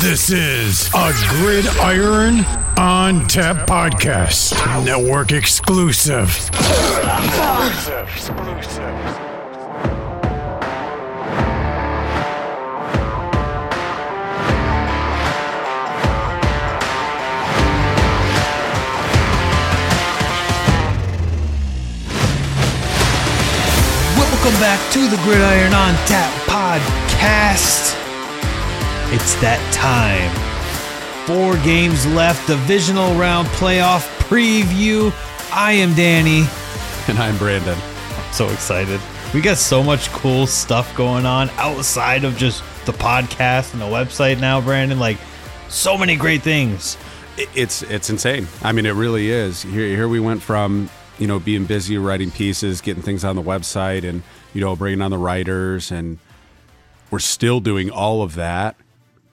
This is a Gridiron on Tap podcast, network exclusive. Welcome back to the Gridiron on Tap podcast. It's that time. Four games left, divisional round playoff preview. I am Danny. And I'm Brandon. I'm so excited. We got so much cool stuff going on outside of just the podcast and the website now, Brandon. Like, so many great things. It's it's insane. I mean, it really is. Here here we went from you know being busy writing pieces, getting things on the website, and you know bringing on the writers, and we're still doing all of that.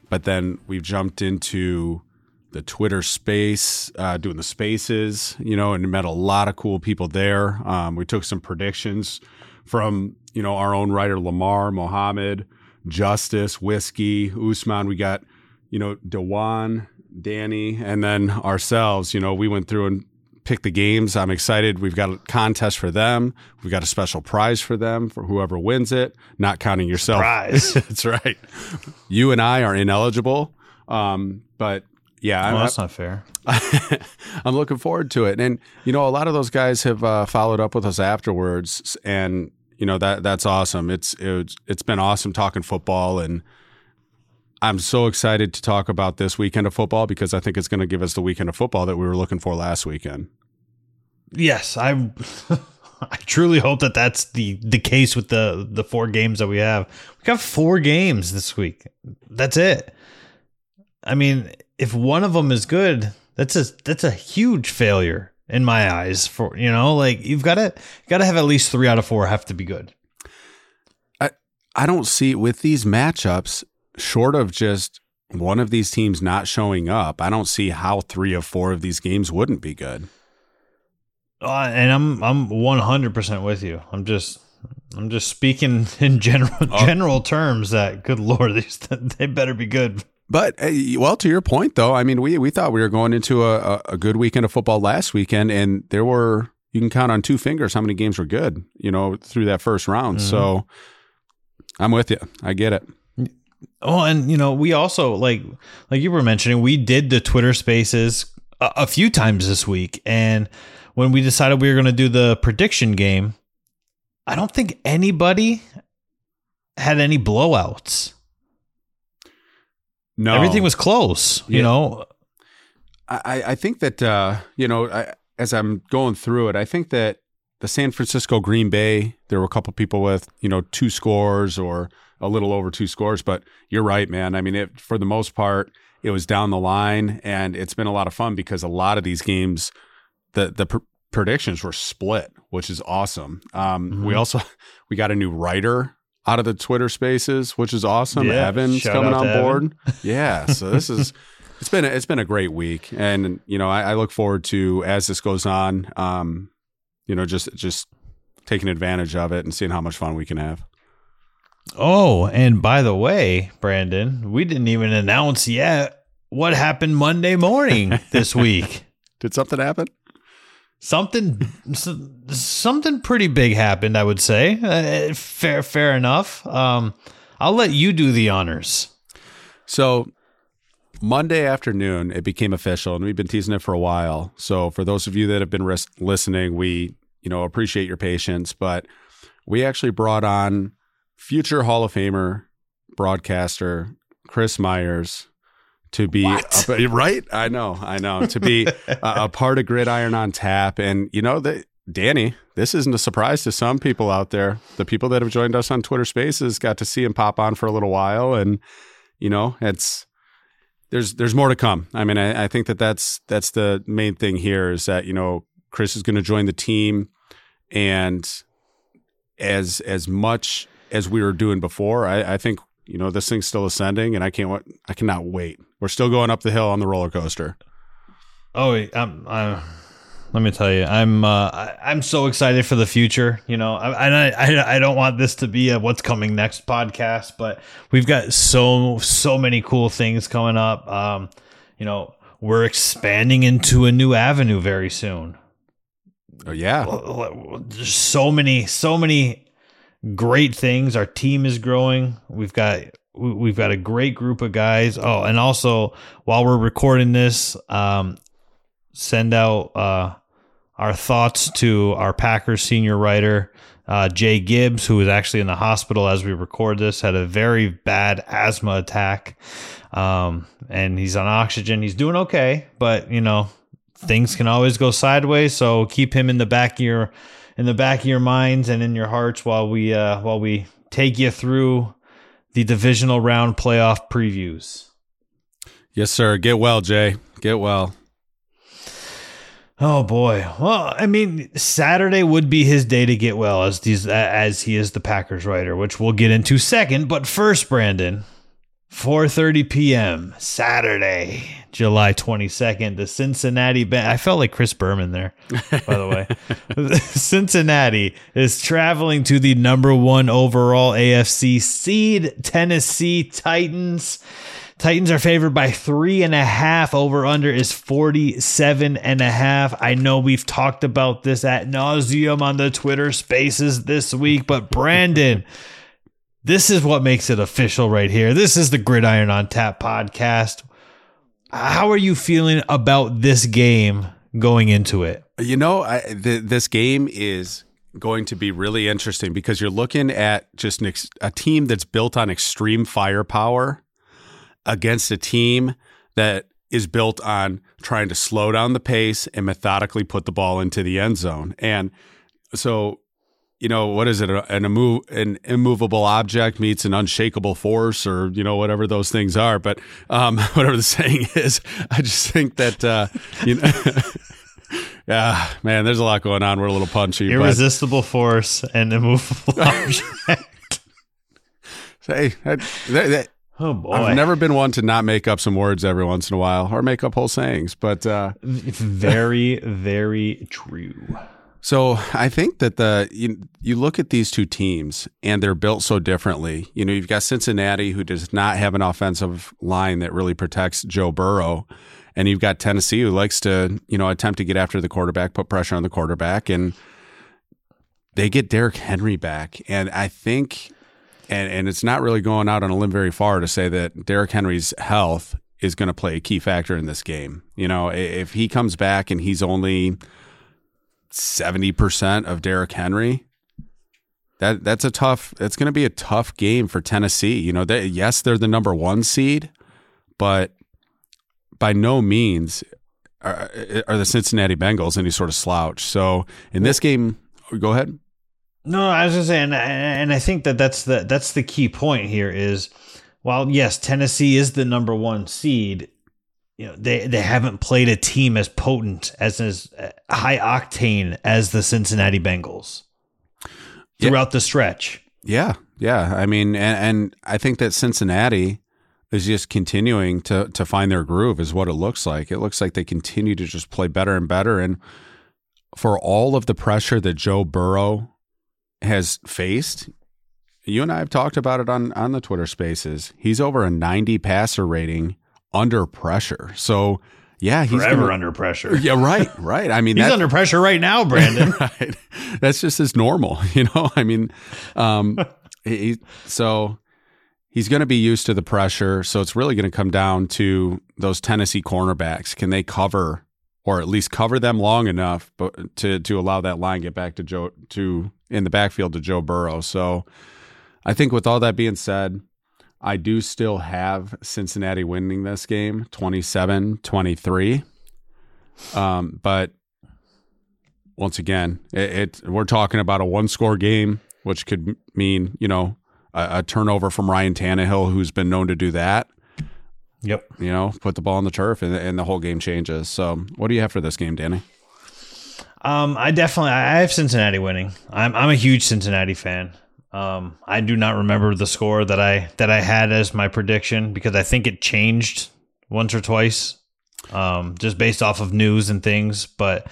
But then we've jumped into the Twitter space, uh, doing the spaces, you know, and met a lot of cool people there. Um, we took some predictions from you know our own writer Lamar, Mohammed, Justice, Whiskey, Usman. We got you know Dewan, Danny, and then ourselves. You know, we went through and picked the games. I'm excited. We've got a contest for them. We've got a special prize for them for whoever wins it. Not counting yourself. Prize. That's right. You and I are ineligible. Um, but yeah, Well, I'm, that's not fair. I'm looking forward to it. And you know, a lot of those guys have uh, followed up with us afterwards, and you know that that's awesome. It's it's it's been awesome talking football, and I'm so excited to talk about this weekend of football because I think it's going to give us the weekend of football that we were looking for last weekend. Yes, I I truly hope that that's the the case with the the four games that we have. We got four games this week. That's it. I mean, if one of them is good, that's a that's a huge failure in my eyes. For you know, like you've got to got to have at least three out of four have to be good. I I don't see with these matchups, short of just one of these teams not showing up, I don't see how three of four of these games wouldn't be good. Uh, and I'm I'm 100 percent with you. I'm just I'm just speaking in general general terms that good lord these they better be good. But uh, well, to your point, though, I mean, we we thought we were going into a, a, a good weekend of football last weekend, and there were you can count on two fingers how many games were good, you know, through that first round. Mm-hmm. So I'm with you. I get it. Oh, and you know, we also like like you were mentioning, we did the Twitter Spaces a, a few times this week, and when we decided we were going to do the prediction game, I don't think anybody had any blowouts. No, Everything was close. You know, I, I think that uh, you know, I, as I'm going through it, I think that the San Francisco Green Bay, there were a couple people with you know two scores or a little over two scores, but you're right, man. I mean, it, for the most part, it was down the line, and it's been a lot of fun because a lot of these games, the the pr- predictions were split, which is awesome. Um, We Mhm. also we got a new writer out of the Twitter Spaces, which is awesome. Yeah, Evan's coming on Evan. board. Yeah, so this is it's been a, it's been a great week, and you know I, I look forward to as this goes on. Um, you know, just just taking advantage of it and seeing how much fun we can have. Oh, and by the way, Brandon, we didn't even announce yet what happened Monday morning this week. Did something happen? something something pretty big happened, I would say. Uh, fair fair enough. Um, I'll let you do the honors. So Monday afternoon, it became official, and we've been teasing it for a while. So for those of you that have been ris- listening, we you know appreciate your patience, but we actually brought on future Hall of Famer broadcaster Chris Myers to be a- right. I know, I know to be a, a part of Gridiron on Tap, and you know that. Danny, this isn't a surprise to some people out there. The people that have joined us on Twitter Spaces got to see him pop on for a little while, and you know, it's there's there's more to come. I mean, I, I think that that's that's the main thing here is that you know Chris is going to join the team, and as as much as we were doing before, I, I think you know this thing's still ascending, and I can't wa- I cannot wait. We're still going up the hill on the roller coaster. Oh, I'm, I'm Let me tell you, I'm uh, I'm so excited for the future. You know, I, I I I don't want this to be a what's coming next podcast, but we've got so so many cool things coming up. Um, you know, we're expanding into a new avenue very soon. Oh yeah, There's so many so many great things. Our team is growing. We've got we- we've got a great group of guys. Oh, and also while we're recording this, um, send out uh, our thoughts to our Packers senior writer uh, Jay Gibbs, who is actually in the hospital as we record this, had a very bad asthma attack, um, and he's on oxygen. He's doing okay, but you know things can always go sideways. So keep him in the back of your in the back of your minds and in your hearts while we uh, while we take you through the divisional round playoff previews. yes, sir. Get well, Jay. Get well. Oh boy. Well, I mean, Saturday would be his day to get well as these as he is the Packers writer, which we'll get into second. But first, Brandon, 4:30 p.m. Saturday, July 22nd, the Cincinnati I felt like Chris Berman there, by the way. Cincinnati is traveling to the number 1 overall AFC seed Tennessee Titans. Titans are favored by three and a half. Over under is 47 and a half. I know we've talked about this at nauseum on the Twitter spaces this week, but Brandon, this is what makes it official right here. This is the Gridiron on Tap podcast. How are you feeling about this game going into it? You know, I, th- this game is going to be really interesting because you're looking at just ex- a team that's built on extreme firepower against a team that is built on trying to slow down the pace and methodically put the ball into the end zone. And so, you know, what is it? An, immo- an immovable object meets an unshakable force, or you know, whatever those things are. But um, whatever the saying is, I just think that uh, you know. Yeah, man, there's a lot going on. We're a little punchy. but- Irresistible force and immovable object. Hey, that, that, that- Oh boy. I've never been one to not make up some words every once in a while or make up whole sayings. But uh, very, very true. So I think that the you, you look at these two teams and they're built so differently. You know, you've got Cincinnati who does not have an offensive line that really protects Joe Burrow, and you've got Tennessee who likes to you know attempt to get after the quarterback, put pressure on the quarterback, and they get Derrick Henry back, and I think. And, and it's not really going out on a limb very far to say that Derrick Henry's health is going to play a key factor in this game. You know, if he comes back and he's only 70% of Derrick Henry, that that's a tough that's going to be a tough game for Tennessee. You know, they, yes, they're the number 1 seed, but by no means are, are the Cincinnati Bengals any sort of slouch. So, in this game, go ahead. No, I was just saying, and I think that that's the that's the key point here is, while yes, Tennessee is the number one seed, you know they they haven't played a team as potent as as uh, high octane as the Cincinnati Bengals Yeah. throughout the stretch. Yeah, yeah. I mean, and, and I think that Cincinnati is just continuing to to find their groove, is what it looks like. It looks like they continue to just play better and better. And for all of the pressure that Joe Burrow has faced, you and I have talked about it on on the Twitter Spaces. He's over a ninety passer rating under pressure. So yeah, he's Forever gonna- under pressure. Yeah, right, right. I mean, He's that- under pressure right now, Brandon. right. That's just his normal, you know. I mean, um, he, so he's going to be used to the pressure. So it's really going to come down to those Tennessee cornerbacks. Can they cover, or at least cover them long enough, but to to allow that line get back to Joe to in the backfield to Joe Burrow. So I think with all that being said. I do still have Cincinnati winning this game 27 23. Um, but once again, it, it we're talking about a one score game, which could mean you know a, a turnover from Ryan Tannehill, who's been known to do that. yep. You know, put the ball on the turf, and, and the whole game changes. So, what do you have for this game, Danny? Um, I definitely I have Cincinnati winning. I'm I'm a huge Cincinnati fan. Um, I do not remember the score that I that I had as my prediction because I think it changed once or twice, um, just based off of news and things. But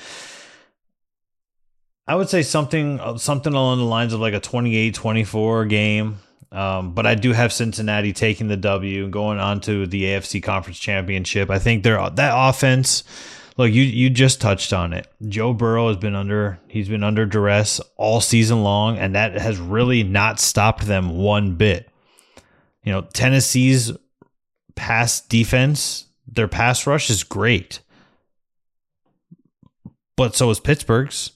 I would say something uh, something along the lines of like a 28-24 game. Um, but I do have Cincinnati taking the W and going on to the AFC Conference Championship. I think they're that offense. Look, you you just touched on it. Joe Burrow has been under he's been under duress all season long, and that has really not stopped them one bit. You know, Tennessee's pass defense, their pass rush is great. But so is Pittsburgh's.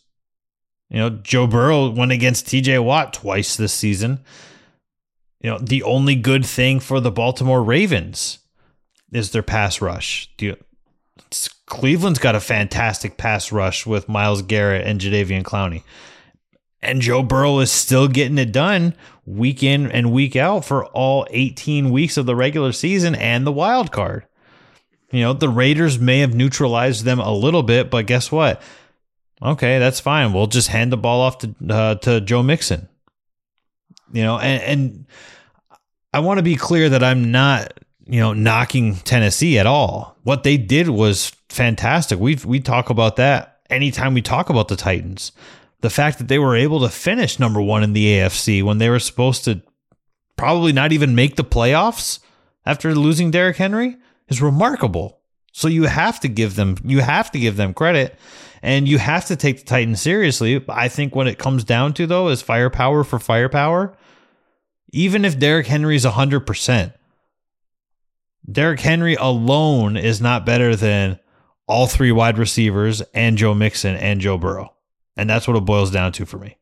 You know, Joe Burrow went against TJ Watt twice this season. You know, the only good thing for the Baltimore Ravens is their pass rush. Cleveland's got a fantastic pass rush with Myles Garrett and Jadeveon Clowney. And Joe Burrow is still getting it done week in and week out for all 18 weeks of the regular season and the wild card. You know, the Raiders may have neutralized them a little bit, but guess what? Okay, that's fine. We'll just hand the ball off to uh, to Joe Mixon. You know, and, and I want to be clear that I'm not, you know, knocking Tennessee at all. What they did was fantastic. We we talk about that anytime we talk about the Titans the fact that they were able to finish number one in the AFC when they were supposed to probably not even make the playoffs after losing Derrick Henry is remarkable. So you have to give them you have to give them credit and you have to take the Titans seriously. I think when it comes down to though is firepower for firepower. Even if Derrick Henry's 100%, Derrick Henry alone is not better than all three wide receivers and Joe Mixon and Joe Burrow. And that's what it boils down to for me.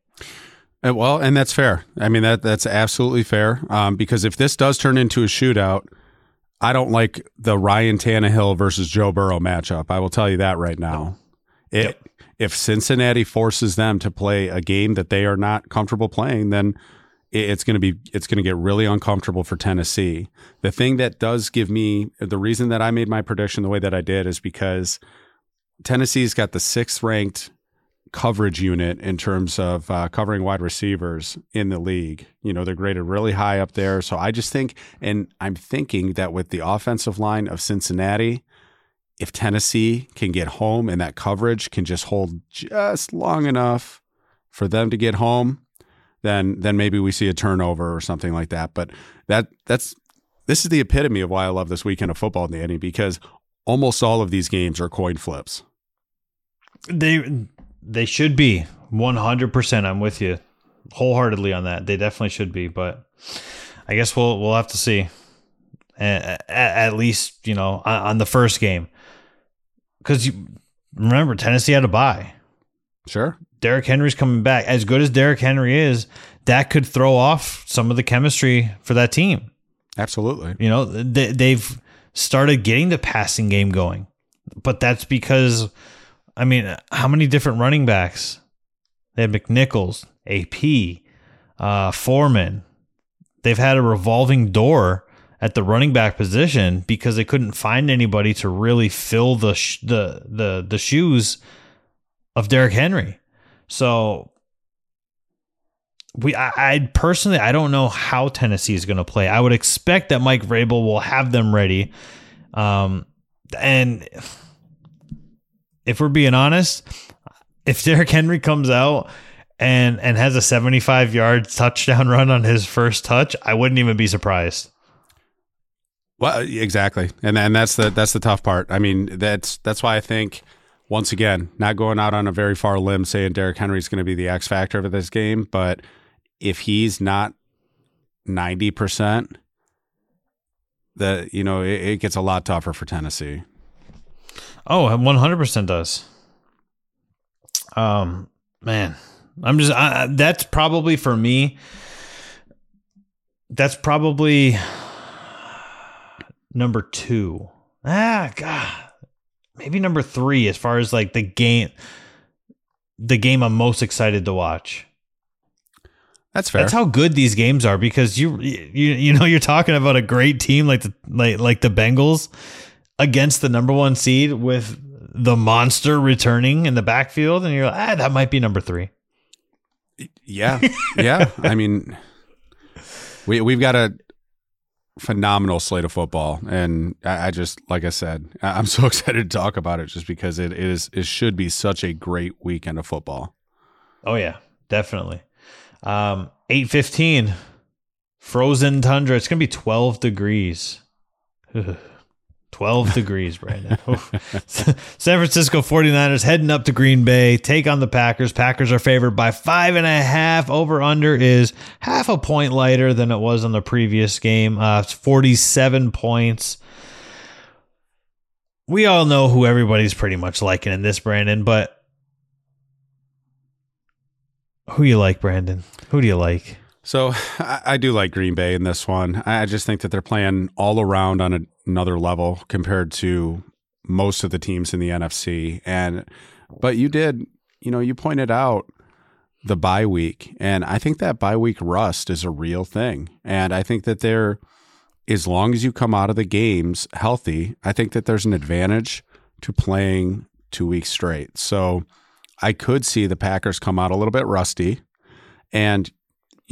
Uh, well, and that's fair. I mean that that's absolutely fair. Um, because if this does turn into a shootout, I don't like the Ryan Tannehill versus Joe Burrow matchup. I will tell you that right now. It, yep. If Cincinnati forces them to play a game that they are not comfortable playing, then it's going to be it's going to get really uncomfortable for Tennessee. The thing that does give me the reason that I made my prediction the way that I did is because Tennessee's got the sixth ranked coverage unit in terms of uh, covering wide receivers in the league. You know, they're graded really high up there. So I just think, and I'm thinking that with the offensive line of Cincinnati, if Tennessee can get home and that coverage can just hold just long enough for them to get home, then then maybe we see a turnover or something like that. But that that's this is the epitome of why I love this weekend of football, Danny, because almost all of these games are coin flips. They they should be 100%. I'm with you wholeheartedly on that. They definitely should be, but I guess we'll we'll have to see. At, at least, you know, on, the first game. Cuz you remember Tennessee had a bye. Sure. Derrick Henry's coming back. As good as Derrick Henry is, that could throw off some of the chemistry for that team. Absolutely. You know, they, they've started getting the passing game going, but that's because I mean, how many different running backs? They had McNichols, AP, uh, Foreman. They've had a revolving door at the running back position because they couldn't find anybody to really fill the sh- the the the shoes of Derrick Henry. So we I, I personally I don't know how Tennessee is going to play. I would expect that Mike Vrabel will have them ready. Um and if we're being honest, if Derrick Henry comes out and and has a 75 yard touchdown run on his first touch, I wouldn't even be surprised. Well, exactly, and and that's the that's the tough part. I mean, that's that's why I think once again, not going out on a very far limb saying Derrick Henry is going to be the X factor of this game, but if he's not ninety percent, that you know it, it gets a lot tougher for Tennessee. Oh, 100% does. Um, man, I'm just, I, that's probably for me, that's probably number two. Ah, God, maybe number three as far as like the game, the game I'm most excited to watch. That's fair. That's how good these games are because you you you know you're talking about a great team like the like like the Bengals against the number one seed with the monster returning in the backfield, and you're like, ah, that might be number three. Yeah, yeah. I mean, we we've got a phenomenal slate of football, and I, I, just like I said, I'm so excited to talk about it just because it is it should be such a great weekend of football. Oh yeah, definitely. Um, eight fifteen, frozen tundra. It's gonna be twelve degrees. Twelve degrees, right now. San Francisco 49ers heading up to Green Bay, take on the Packers. Packers are favored by five and a half. Over under is half a point lighter than it was on the previous game. Uh, it's 47 points. We all know who everybody's pretty much liking in this, Brandon, but who you like, Brandon? Who do you like? So I do like Green Bay in this one. I just think that they're playing all around on a, another level compared to most of the teams in the NFC. And but you did, you know, you pointed out the bye week, and I think that bye week rust is a real thing. And I think that there, as long as you come out of the games healthy, I think that there's an advantage to playing two weeks straight. So I could see the Packers come out a little bit rusty. And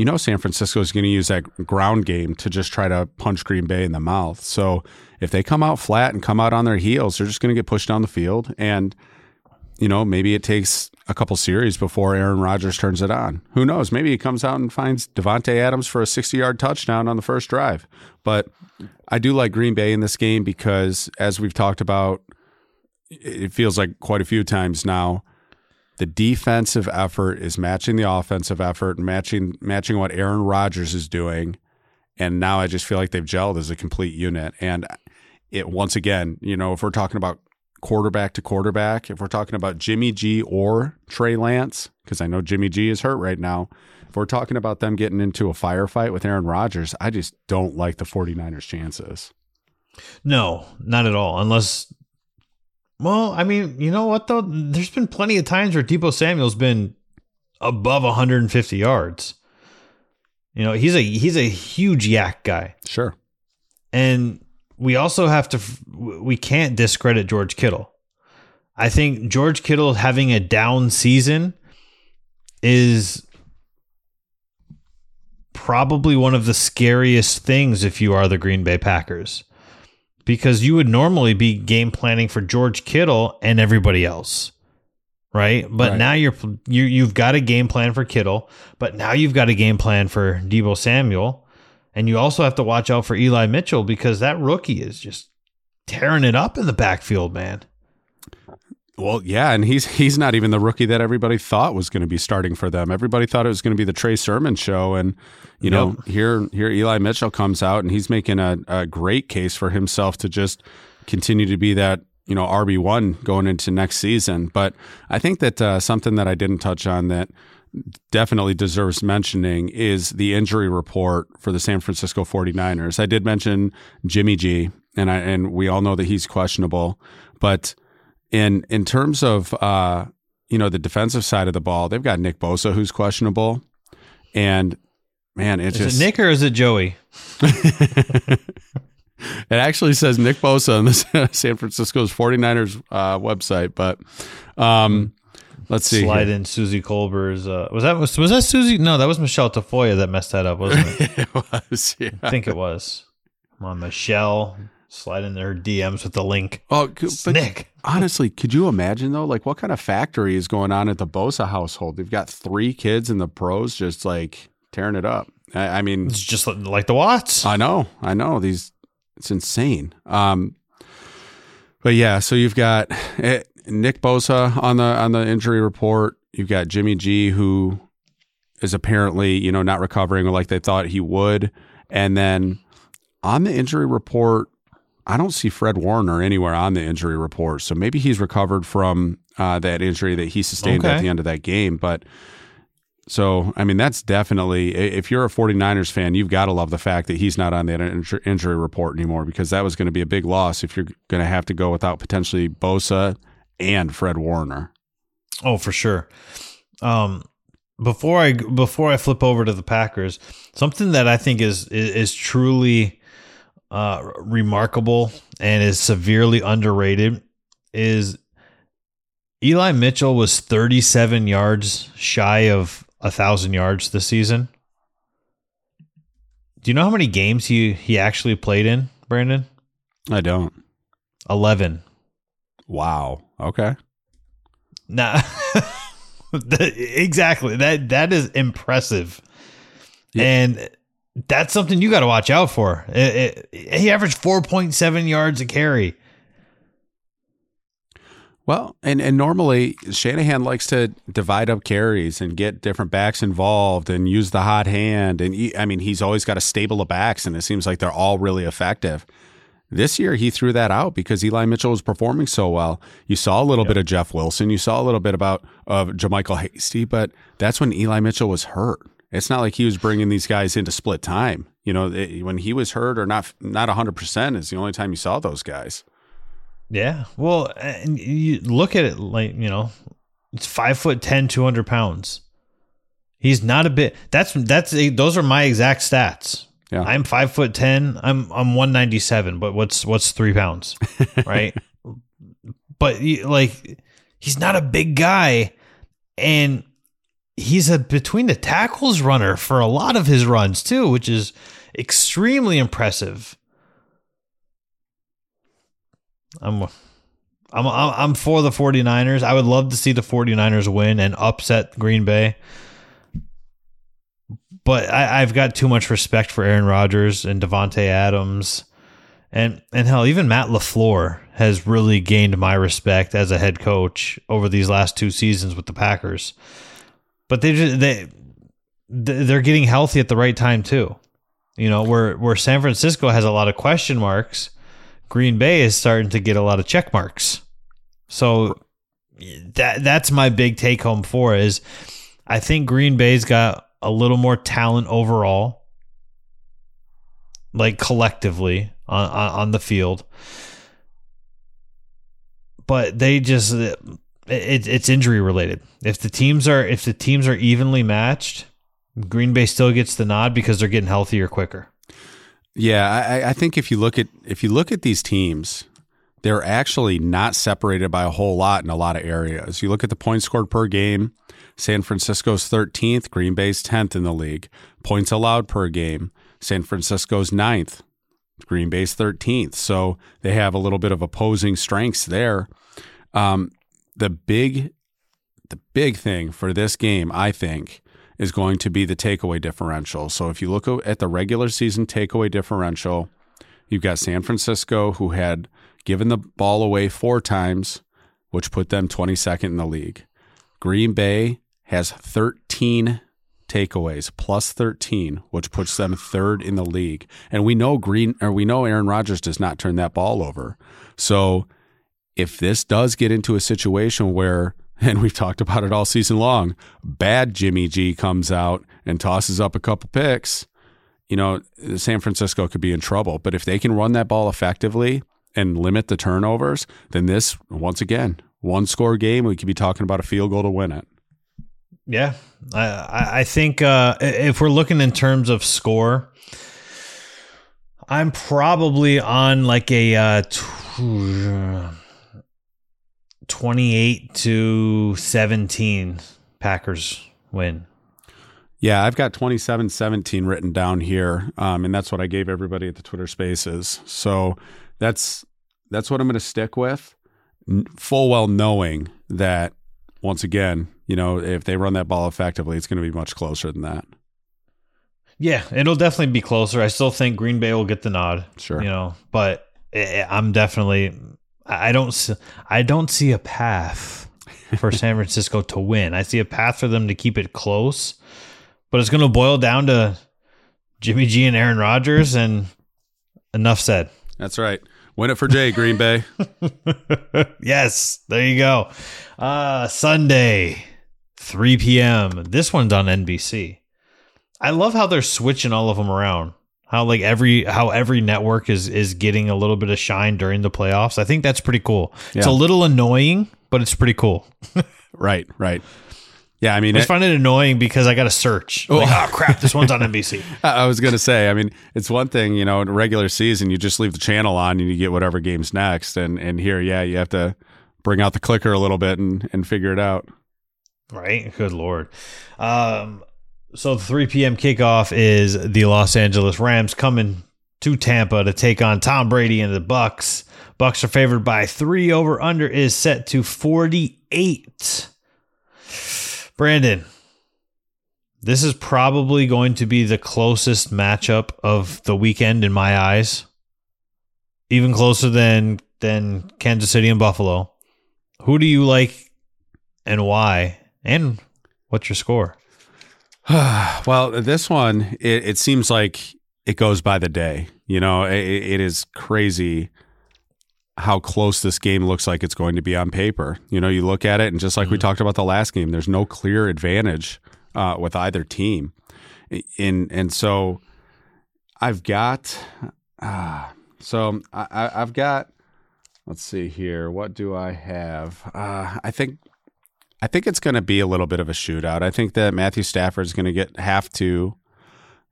you know San Francisco is going to use that ground game to just try to punch Green Bay in the mouth. So if they come out flat and come out on their heels, they're just going to get pushed down the field. And, you know, maybe it takes a couple series before Aaron Rodgers turns it on. Who knows? Maybe he comes out and finds Davante Adams for a 60 yard touchdown on the first drive. But I do like Green Bay in this game because, as we've talked about, it feels like quite a few times now the defensive effort is matching the offensive effort, matching matching what Aaron Rodgers is doing, and now I just feel like they've gelled as a complete unit. And it once again, you know, if we're talking about quarterback to quarterback, if we're talking about Jimmy G or Trey Lance, because I know Jimmy G is hurt right now. If we're talking about them getting into a firefight with Aaron Rodgers, I just don't like the 49ers' chances. No, not at all. Unless well, I mean, you know what though? There's been plenty of times where Deebo Samuel's been above 150 yards. You know, he's a he's a huge YAC guy. Sure. And we also have to we can't discredit George Kittle. I think George Kittle having a down season is probably one of the scariest things if you are the Green Bay Packers because you would normally be game planning for George Kittle and everybody else. Right? But Right. now you're you you've got a game plan for Kittle, but now you've got a game plan for Deebo Samuel, and you also have to watch out for Eli Mitchell because that rookie is just tearing it up in the backfield, man. Well, yeah, and he's he's not even the rookie that everybody thought was going to be starting for them. Everybody thought it was going to be the Trey Sermon show, and you know Yep. here here Eli Mitchell comes out and he's making a, a great case for himself to just continue to be that you know RB one going into next season. But I think that uh, something that I didn't touch on that definitely deserves mentioning is the injury report for the San Francisco 49ers. I did mention Jimmy G and I and we all know that he's questionable, but in in terms of uh, you know the defensive side of the ball, they've got Nick Bosa who's questionable, and man, it Is just it Nick or is it Joey? it actually says Nick Bosa on the San Francisco's 49ers uh, website, but um, let's see. Slide here. in Suzy Kolber's. Uh, was that was, was that Susie? No, that was Michele Tafoya that messed that up, wasn't it? it was, yeah. I think it was. Come on, Michele. Slide in their DMs with the link. Oh, Nick. honestly, could you imagine though? Like, what kind of factory is going on at the Bosa household? They've got three kids in the pros, just like tearing it up. I, I mean, It's just like the Watts. I know, I know. These, it's insane. Um, but yeah, so you've got eh, Nick Bosa on the on the injury report. You've got Jimmy G, who is apparently you know not recovering like they thought he would, and then on the injury report, I don't see Fred Warner anywhere on the injury report. So maybe he's recovered from uh, that injury that he sustained at the end of that game, but. So, I mean, that's definitely, if you're a 49ers fan, you've got to love the fact that he's not on that inju- injury report anymore because that was going to be a big loss if you're going to have to go without potentially Bosa and Fred Warner. Oh, for sure. Um, before I before I flip over to the Packers, something that I think is is, is truly uh, remarkable and is severely underrated is Eli Mitchell was 37 yards shy of a thousand yards this season. Do you know how many games he he actually played in, Brandon? I don't. 11. Wow. Okay. Now, exactly. That that is impressive, and that's something you got to watch out for. It, it, he averaged four point seven yards a carry. Well, and, and normally Shanahan likes to divide up carries and get different backs involved and use the hot hand. And he, I mean, he's always got a stable of backs, and it seems like they're all really effective. This year, he threw that out because Eli Mitchell was performing so well. You saw a little yep. bit of Jeff Wilson. You saw a little bit about of JaMycal Hasty, but that's when Eli Mitchell was hurt. It's not like he was bringing these guys into split time. You know, it, when he was hurt or not, not hundred percent is the only time you saw those guys. Yeah. Well, and you look at it like, you know, it's five foot 10, 200 pounds. He's not a bit. That's, that's, a, those are my exact stats. Yeah. I'm five foot 10. I'm, I'm 197, but what's, what's three pounds? Right. but like, he's not a big guy. And he's a between the tackles runner for a lot of his runs too, which is extremely impressive. I'm I'm I'm for the 49ers. I would love to see the 49ers win and upset Green Bay. But I, have got too much respect for Aaron Rodgers and Davante Adams. And and hell, even Matt LaFleur has really gained my respect as a head coach over these last two seasons with the Packers. But they just they they're getting healthy at the right time too. You know, where where San Francisco has a lot of question marks Green Bay is starting to get a lot of check marks. So that that's my big take home for is I think Green Bay's got a little more talent overall, like collectively on, on, on the field. But they just it, it's injury related. If the teams are if the teams are evenly matched, Green Bay still gets the nod because they're getting healthier quicker. Yeah, I, I think if you look at if you look at these teams, they're actually not separated by a whole lot in a lot of areas. You look at the points scored per game, San Francisco's 13th, Green Bay's 10th in the league. Points allowed per game, San Francisco's 9th, Green Bay's 13th. So they have a little bit of opposing strengths there. Um, the big the big thing for this game, I think, is going to be the takeaway differential. So if you look at the regular season takeaway differential, you've got San Francisco, who had given the ball away four times, which put them 22nd in the league. Green Bay has 13 takeaways plus 13 which puts them third in the league and we know green or we know Aaron Rodgers does not turn that ball over so if this does get into a situation where and we've talked about it all season long. Bad Jimmy G comes out and tosses up a couple picks. You know, San Francisco could be in trouble. But if they can run that ball effectively and limit the turnovers, then this, once again, one score game, we could be talking about a field goal to win it. Yeah. I, I think uh, if we're looking in terms of score, I'm probably on like a. Uh, t- 28 to 17 Packers win. Yeah, I've got 27 17 written down here. Um, and that's what I gave everybody at the Twitter spaces. So that's that's what I'm going to stick with, full well knowing that once again, you know, if they run that ball effectively, it's going to be much closer than that. Yeah, it'll definitely be closer. I still think Green Bay will get the nod. Sure. You know, but I'm definitely I don't I don't see a path for San Francisco to win. I see a path for them to keep it close, but it's going to boil down to Jimmy G and Aaron Rodgers and enough said. That's right. Win it for Jay Green Bay. yes, there you go. Uh Sunday, 3 p.m. This one's on NBC. I love how they're switching all of them around how like every how every network is is getting a little bit of shine during the playoffs. I think that's pretty cool. Yeah. It's a little annoying, but it's pretty cool. right, right. Yeah, I mean, I just find it annoying because I got to search. Oh. Like, oh crap, this one's on NBC. I was going to say, I mean, it's one thing, you know, in regular season, you just leave the channel on and you get whatever game's next, and and here, yeah, you have to bring out the clicker a little bit and and figure it out. Right. Good lord. Um, so the 3 p.m. kickoff is the Los Angeles Rams coming to Tampa to take on Tom Brady and the Bucs. Bucs are favored by three. Over under is set to 48. Brandon, this is probably going to be the closest matchup of the weekend in my eyes. Even closer than than Kansas City and Buffalo. Who do you like and why? And what's your score? well, this one, it, it, seems like it goes by the day. You know, it, it is crazy how close this game looks like it's going to be on paper. You know, you look at it, and just like mm-hmm. we talked about the last game, there's no clear advantage uh, with either team. In and so, I've got. Uh, so I, I've got. Let's see here. What do I have? Uh, I think I think it's going to be a little bit of a shootout. I think that Matthew Stafford is going to get have to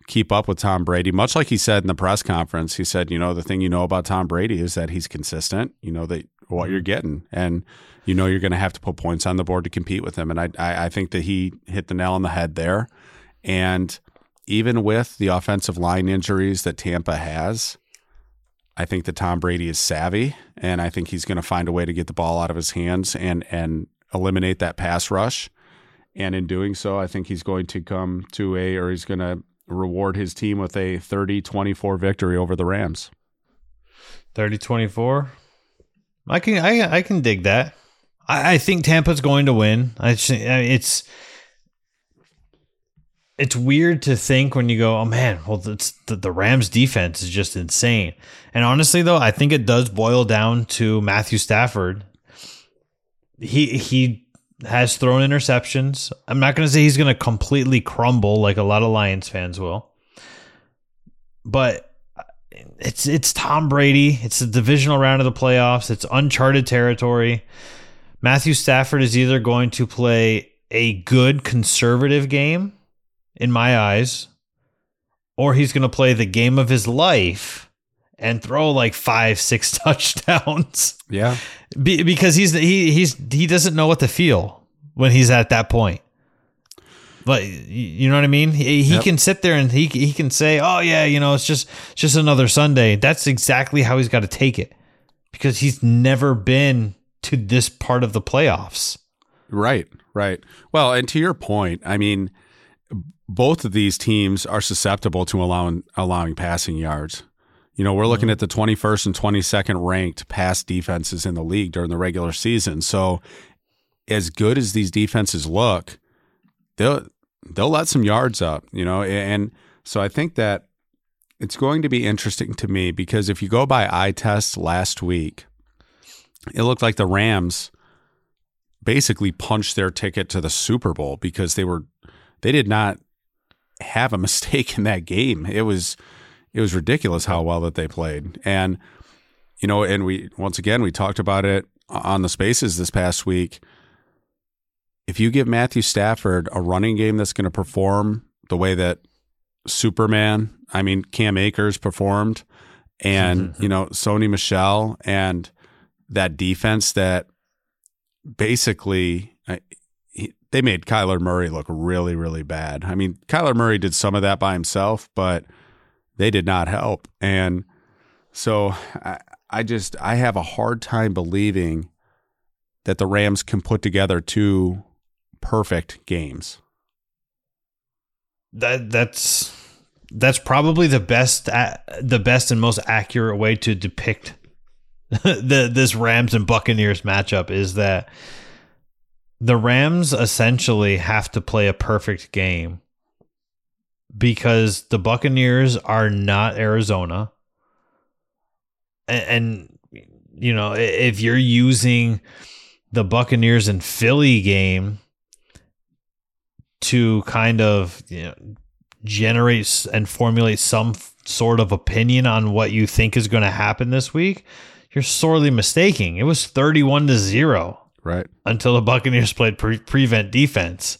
keep up with Tom Brady, much like he said in the press conference. He said, you know, the thing you know about Tom Brady is that he's consistent. You know that what you're mm-hmm. getting, and you know you're going to have to put points on the board to compete with him. And I, I, I think that he hit the nail on the head there. And even with the offensive line injuries that Tampa has, I think that Tom Brady is savvy, and I think he's going to find a way to get the ball out of his hands and and eliminate that pass rush. And in doing so, I think he's going to come to a, or he's going to reward his team with a 30 24 victory over the Rams. 30 24. I can, I, I can dig that. I, I think Tampa's going to win. I, it's, it's weird to think when you go, oh man, well, the, the Rams defense is just insane. And honestly, though, I think it does boil down to Matthew Stafford he he has thrown interceptions. I'm not going to say he's going to completely crumble like a lot of Lions fans will. But it's it's Tom Brady. It's the divisional round of the playoffs. It's uncharted territory. Matthew Stafford is either going to play a good conservative game in my eyes or he's going to play the game of his life and throw like five, six touchdowns. Yeah, Be, because he's he he's he doesn't know what to feel when he's at that point. But you know what I mean? He, he yep. can sit there and he he can say, "Oh yeah, you know, it's just just another Sunday." That's exactly how he's got to take it because he's never been to this part of the playoffs. Right, right. Well, and to your point, I mean, both of these teams are susceptible to allowing allowing passing yards. You know, we're looking mm-hmm. at the 21st and 22nd ranked pass defenses in the league during the regular season. So, as good as these defenses look, they'll they'll let some yards up, you know, and so I think that it's going to be interesting to me because if you go by eye test last week, it looked like the Rams basically punched their ticket to the Super Bowl because they were they did not have a mistake in that game. It was it was ridiculous how well that they played. And you know, and we once again we talked about it on the spaces this past week. If you give Matthew Stafford a running game that's going to perform the way that Superman, I mean Cam Akers performed, and mm-hmm. you know Sony Michel and that defense that basically they made Kyler Murray look really really bad. I mean Kyler Murray did some of that by himself, but they did not help. And so I, I just I have a hard time believing that the Rams can put together two perfect games. That that's that's probably the best the best and most accurate way to depict the this Rams and Buccaneers matchup is that the Rams essentially have to play a perfect game because the Buccaneers are not Arizona. And, and, you know, if you're using the Buccaneers and Philly game to kind of, you know, generate and formulate some sort of opinion on what you think is going to happen this week, you're sorely mistaken. It was 31 to 0. Right. Until the Buccaneers played pre- prevent defense.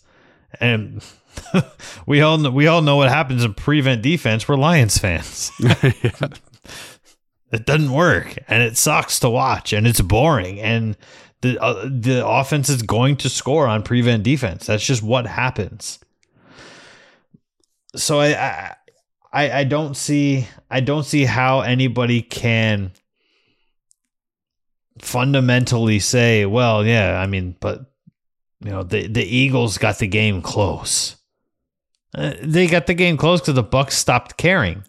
And we all know, we all know what happens in prevent defense. We're Lions fans. yeah. It doesn't work, and it sucks to watch, and it's boring, and the uh, the offense is going to score on prevent defense. That's just what happens. So I, I I don't see I don't see how anybody can fundamentally say, well, yeah, I mean, but you know the the Eagles got the game close. Uh, they got the game close because the Bucs stopped caring.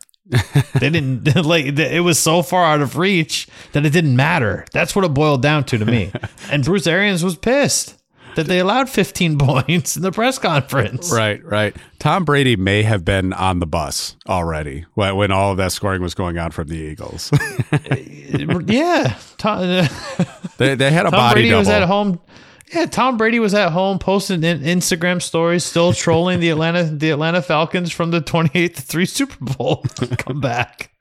they didn't like it was so far out of reach that it didn't matter. That's what it boiled down to to me. and Bruce Arians was pissed that they allowed 15 points in the press conference. Right, right. Tom Brady may have been on the bus already when, when all of that scoring was going on from the Eagles. yeah, Tom, they, they had a Tom body Brady double. was at home. Yeah, Tom Brady was at home posting in Instagram stories, still trolling the Atlanta the Atlanta Falcons from the 28 to 3 Super Bowl comeback.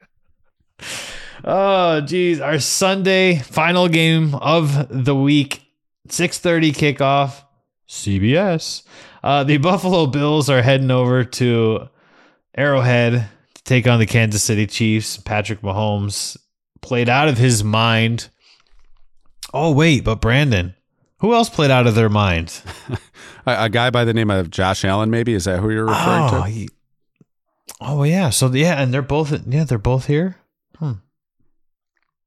Oh, geez. Our Sunday final game of the week, 6:30 kickoff, CBS. Uh, the Buffalo Bills are heading over to Arrowhead to take on the Kansas City Chiefs. Patrick Mahomes played out of his mind. Oh, wait, but Brandon, who else played out of their mind? a, a guy by the name of Josh Allen, maybe is that who you're referring oh, to? he- oh, yeah. So yeah, and they're both yeah, they're both here. Hmm.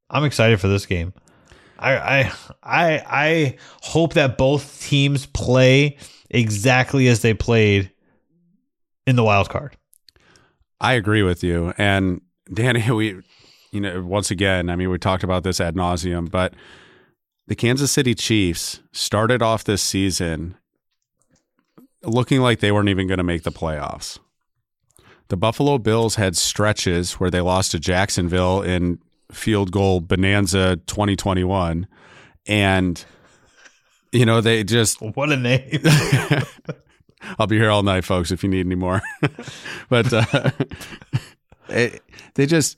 I'm excited for this game. I I I I hope that both teams play exactly as they played in the wild card. I agree with you. And Danny, we, you know, once again, I mean, we talked about this ad nauseum, but the Kansas City Chiefs started off this season looking like they weren't even going to make the playoffs. The Buffalo Bills had stretches where they lost to Jacksonville in field goal bonanza 2021. And, you know, they just What a name. I'll be here all night, folks, if you need any more. but uh, it, they just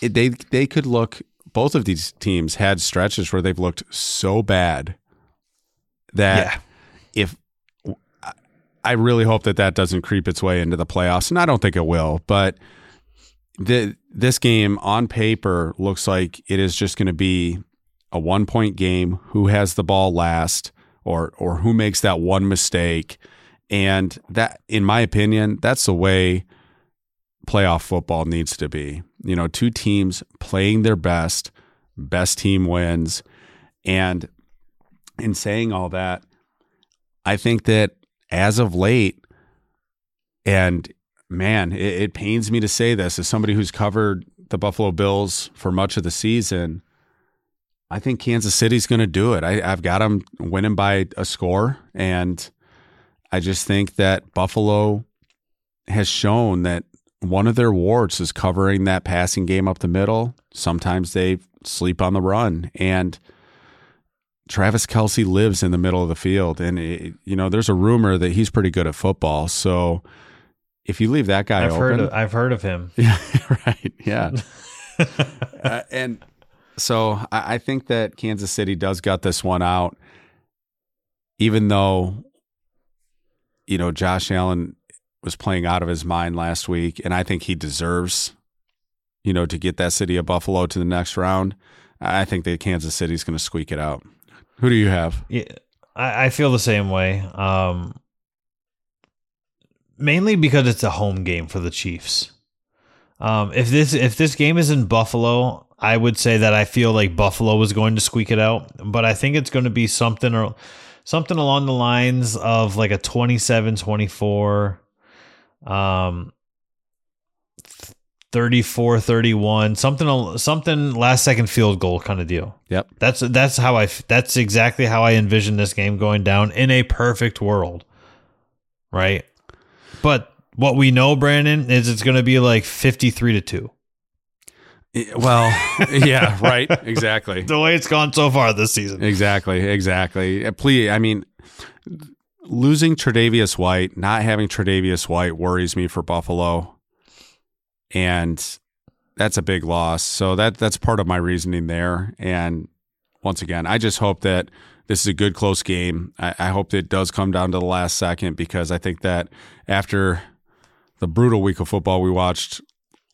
they they could look. Both of these teams had stretches where they've looked so bad that Yeah. if I really hope that that doesn't creep its way into the playoffs, and I don't think it will. But the this game on paper looks like it is just going to be a one point game. Who has the ball last, or or who makes that one mistake? And that, in my opinion, that's the way playoff football needs to be. You know, two teams playing their best, best team wins. And in saying all that, I think that as of late, and man, it, it pains me to say this as somebody who's covered the Buffalo Bills for much of the season. I think Kansas City's going to do it. I, I've got them winning by a score, and I just think that Buffalo has shown that one of their warts is covering that passing game up the middle. Sometimes they sleep on the run, and Travis Kelce lives in the middle of the field, and it, you know there's a rumor that he's pretty good at football. So if you leave that guy I've open, heard of, I've heard of him. yeah, right, yeah, uh, and so I, I think that Kansas City does gut this one out, even though you know Josh Allen was playing out of his mind last week, and I think he deserves, you know, to get that city of Buffalo to the next round. I think that Kansas City's going to squeak it out. Who do you have? Yeah, I, I feel the same way. Um, mainly because it's a home game for the Chiefs. Um, if this if this game is in Buffalo, I would say that I feel like Buffalo was going to squeak it out, but I think it's going to be something or something along the lines of like a 27-24 um 34-31 something something last second field goal kind of deal Yep. that's that's how I that's exactly how I envision this game going down in a perfect world, right? But what we know, Brandon, is it's going to be like fifty three to two. Well, yeah, right. Exactly. The way it's gone so far this season. Exactly, exactly. Please, I mean, losing Tre'Davious White, not having Tre'Davious White worries me for Buffalo, and that's a big loss. So that that's part of my reasoning there. And once again, I just hope that this is a good close game. I, I hope it does come down to the last second because I think that after the brutal week of football we watched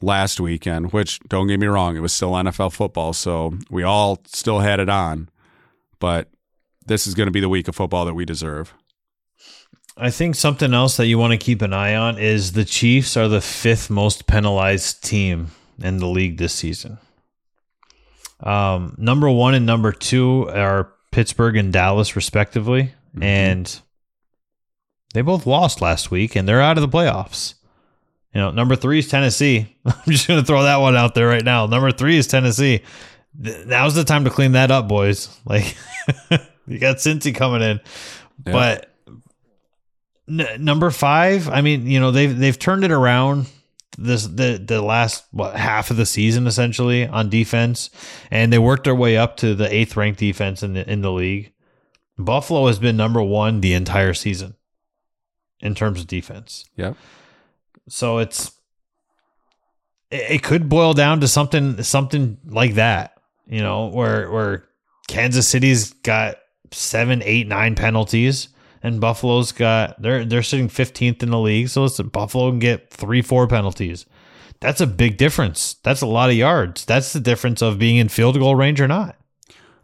last weekend, which don't get me wrong, it was still NFL football, so we all still had it on. But this is going to be the week of football that we deserve. I think something else that you want to keep an eye on is the Chiefs are the fifth most penalized team in the league this season. Um, number one and number two are Pittsburgh and Dallas, respectively. And They both lost last week and they're out of the playoffs. You know, number three is Tennessee. I'm just going to throw that one out there right now. Number three is Tennessee. Now's the time to clean that up, boys. Like, you got Cincy coming in, yeah. but n- number five. I mean, you know, they've they've turned it around this the the last what half of the season essentially on defense, and they worked their way up to the eighth ranked defense in the in the league. Buffalo has been number one the entire season in terms of defense. Yeah. So it's it, it could boil down to something something like that, you know, where where Kansas City's got seven, eight, nine penalties and Buffalo's got they're they're sitting 15th in the league. So listen, Buffalo can get three, four penalties. That's a big difference. That's a lot of yards. That's the difference of being in field goal range or not.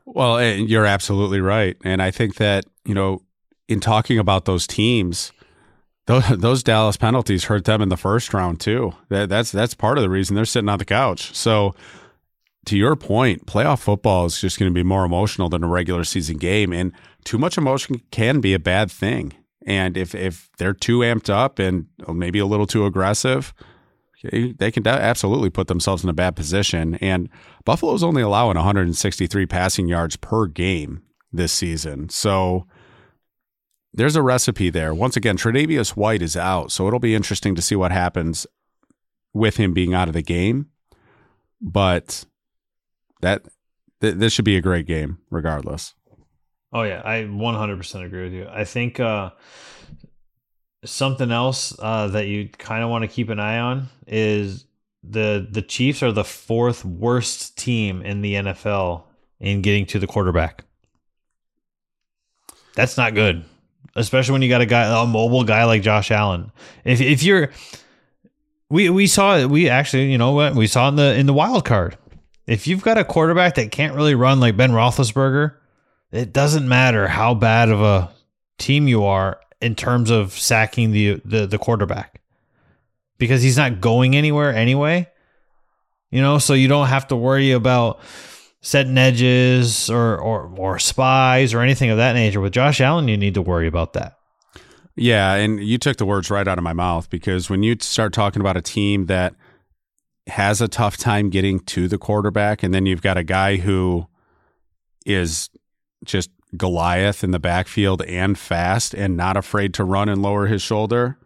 Well, you're absolutely right, and I think that you know, in talking about those teams, those, those Dallas penalties hurt them in the first round too. That, that's that's part of the reason they're sitting on the couch. So, to your point, playoff football is just going to be more emotional than a regular season game, and too much emotion can be a bad thing. And if if they're too amped up and uh, maybe a little too aggressive, they can absolutely put themselves in a bad position. And Buffalo's only allowing 163 passing yards per game this season, so there's a recipe there. Once again, Tre'Davious White is out, so it'll be interesting to see what happens with him being out of the game. But that th- this should be a great game, regardless. Oh yeah, I 100% agree with you. I think uh, something else uh, that you kind of want to keep an eye on is the the Chiefs are the fourth worst team in the NFL in getting to the quarterback. That's not good, especially when you got a guy a mobile guy like Josh Allen. If if you're we we saw we actually you know what we saw in the in the wild card. If you've got a quarterback that can't really run like Ben Roethlisberger, it doesn't matter how bad of a team you are in terms of sacking the the, the quarterback because he's not going anywhere anyway. You know, so you don't have to worry about setting edges or, or or spies or anything of that nature. With Josh Allen, you need to worry about that. Yeah, and you took the words right out of my mouth because when you start talking about a team that has a tough time getting to the quarterback, and then you've got a guy who is just Goliath in the backfield and fast and not afraid to run and lower his shoulder.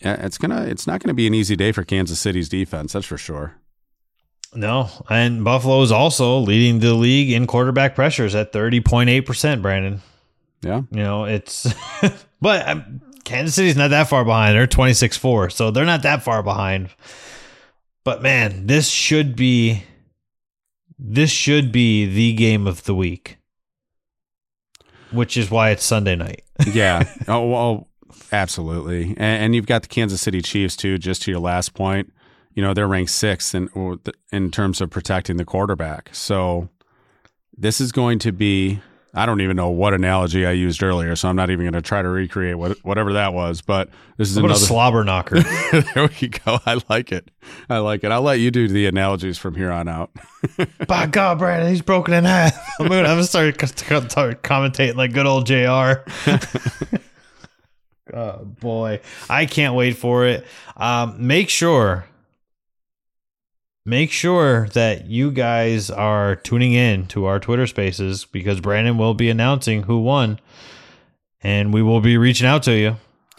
It's gonna it's not gonna be an easy day for Kansas City's defense, that's for sure. No, and Buffalo is also leading the league in quarterback pressures at thirty point eight percent. Brandon, yeah, you know it's, but um, Kansas City's not that far behind. They're twenty six four, so they're not that far behind. But man, this should be this should be the game of the week which is why it's Sunday night. yeah. Oh, well, absolutely. And, and, you've got the Kansas City Chiefs too. Just to your last point, you know they're ranked sixth in in terms of protecting the quarterback. So this is going to be. I don't even know what analogy I used earlier, so I'm not even going to try to recreate what, whatever that was. But this is another slobber knocker. there we go. I like it. I like it. I'll let you do the analogies from here on out. By God, Brandon, he's broken in half. I'm I'm gonna start, start commentating like good old Jr. oh boy, I can't wait for it. Um, make sure make sure that you guys are tuning in to our Twitter spaces because Brandon will be announcing who won and we will be reaching out to you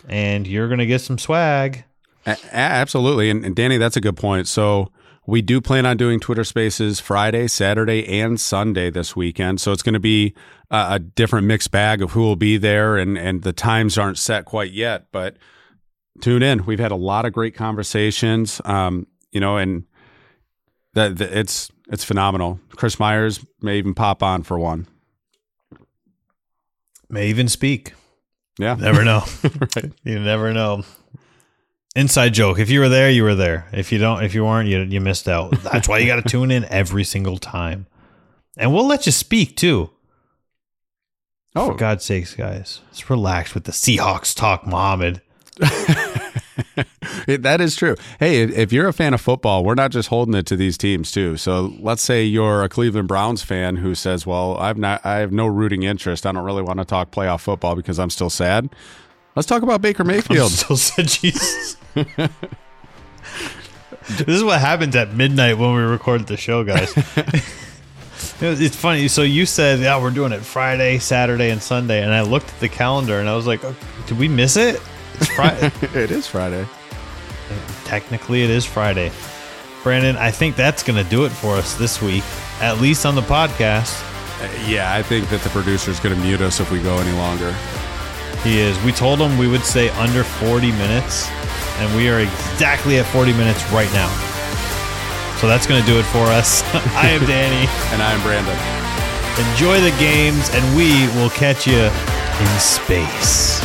and you're going to get some swag. A- absolutely. And, and, Danny, that's a good point. So we do plan on doing Twitter spaces Friday, Saturday, and Sunday this weekend. So it's going to be a, a different mixed bag of who will be there and, and the times aren't set quite yet, but tune in. We've had a lot of great conversations. Um, you know, and that, that it's it's phenomenal. Chris Myers may even pop on for one. May even speak. Yeah, never know. right. You never know. Inside joke. If you were there, you were there. If you don't, if you weren't, you you missed out. That's why you got to tune in every single time, and we'll let you speak too. Oh, for God's sakes, guys, let's relax with the Seahawks talk, Mohammed. that is true. Hey, if you're a fan of football, we're not just holding it to these teams too. So let's say you're a Cleveland Browns fan who says, "Well, I've not, I have no rooting interest. I don't really want to talk playoff football because I'm still sad." Let's talk about Baker Mayfield. Still said Jesus. this is what happens at midnight when we record the show, guys. it's funny. So you said, "Yeah, we're doing it Friday, Saturday, and Sunday," and I looked at the calendar and I was like, oh, "Did we miss it?" It's Friday. it is Friday. Technically, it is Friday. Brandon, I think that's going to do it for us this week, at least on the podcast. Uh, yeah, I think that the producer's going to mute us if we go any longer. He is. We told him we would stay under 40 minutes, and we are exactly at 40 minutes right now. So that's going to do it for us. I am Danny. and I am Brandon. Enjoy the games, and we will catch you in space.